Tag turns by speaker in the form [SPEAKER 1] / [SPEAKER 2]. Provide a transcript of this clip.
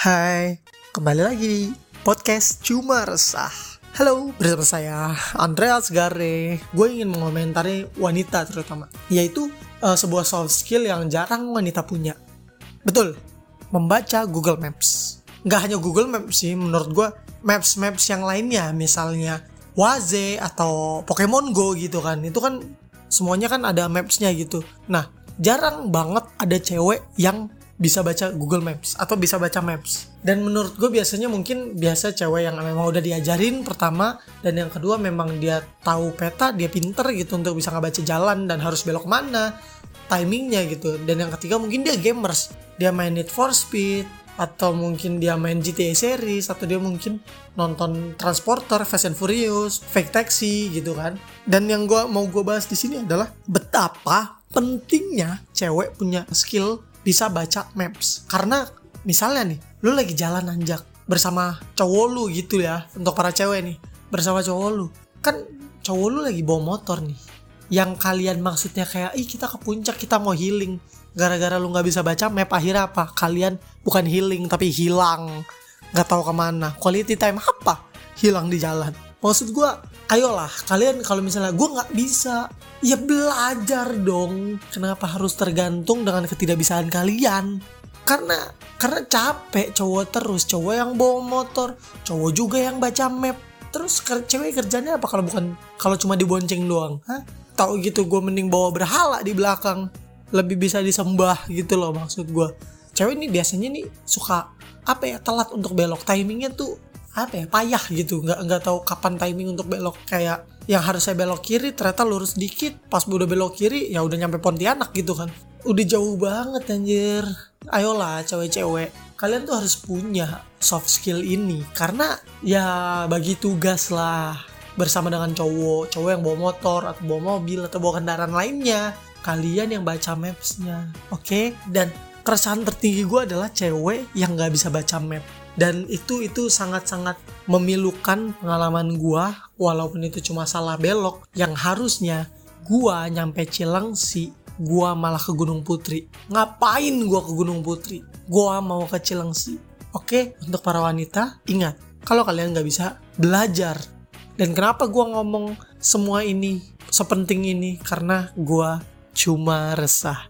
[SPEAKER 1] Hai, kembali lagi di podcast Cuma Resah. Halo, bersama saya Andreas Gare. Gue ingin mengomentari wanita terutama, yaitu uh, sebuah soft skill yang jarang wanita punya. Betul, membaca Google Maps. Nggak hanya Google Maps sih, menurut gue maps-maps yang lainnya, misalnya Waze atau Pokemon Go gitu kan, itu kan semuanya kan ada mapsnya gitu. Nah, jarang banget ada cewek yang bisa baca Google Maps atau bisa baca Maps. Dan menurut gue biasanya mungkin biasa cewek yang memang udah diajarin pertama dan yang kedua memang dia tahu peta, dia pinter gitu untuk bisa ngebaca jalan dan harus belok mana, timingnya gitu. Dan yang ketiga mungkin dia gamers, dia main Need for Speed atau mungkin dia main GTA series atau dia mungkin nonton Transporter, Fast and Furious, Fake Taxi gitu kan. Dan yang gue mau gue bahas di sini adalah betapa pentingnya cewek punya skill bisa baca maps. Karena misalnya nih lu lagi jalan anjak bersama cowok lu gitu ya untuk para cewek nih bersama cowok lu. Kan cowok lu lagi bawa motor nih. Yang kalian maksudnya kayak ih kita ke puncak kita mau healing. Gara-gara lu nggak bisa baca map akhirnya apa? Kalian bukan healing tapi hilang. Nggak tahu ke mana. Quality time apa? Hilang di jalan. Maksud gue ayolah kalian kalau misalnya gue nggak bisa ya belajar dong. Kenapa harus tergantung dengan ketidakbisaan kalian? Karena karena capek cowok terus cowok yang bawa motor cowok juga yang baca map. Terus cewek kerjanya apa kalau bukan kalau cuma dibonceng doang? Hah? tahu gitu gue mending bawa berhala di belakang. Lebih bisa disembah gitu loh maksud gue cewek ini biasanya nih suka apa ya telat untuk belok. Timingnya tuh apa ya payah gitu. Nggak nggak tahu kapan timing untuk belok kayak yang harus saya belok kiri ternyata lurus dikit. Pas udah belok kiri ya udah nyampe Pontianak gitu kan. Udah jauh banget anjir. Ayolah cewek-cewek. Kalian tuh harus punya soft skill ini. Karena ya bagi tugas lah. Bersama dengan cowok. Cowok yang bawa motor atau bawa mobil atau bawa kendaraan lainnya. Kalian yang baca mapsnya. Oke? Okay? dan keresahan tertinggi gue adalah cewek yang nggak bisa baca map dan itu itu sangat-sangat memilukan pengalaman gua walaupun itu cuma salah belok. Yang harusnya gua nyampe Cilengsi gua malah ke Gunung Putri. Ngapain gua ke Gunung Putri? Gua mau ke Cilengsi oke untuk para wanita ingat kalau kalian nggak bisa belajar. Dan kenapa gua ngomong semua ini sepenting ini? Karena gua cuma resah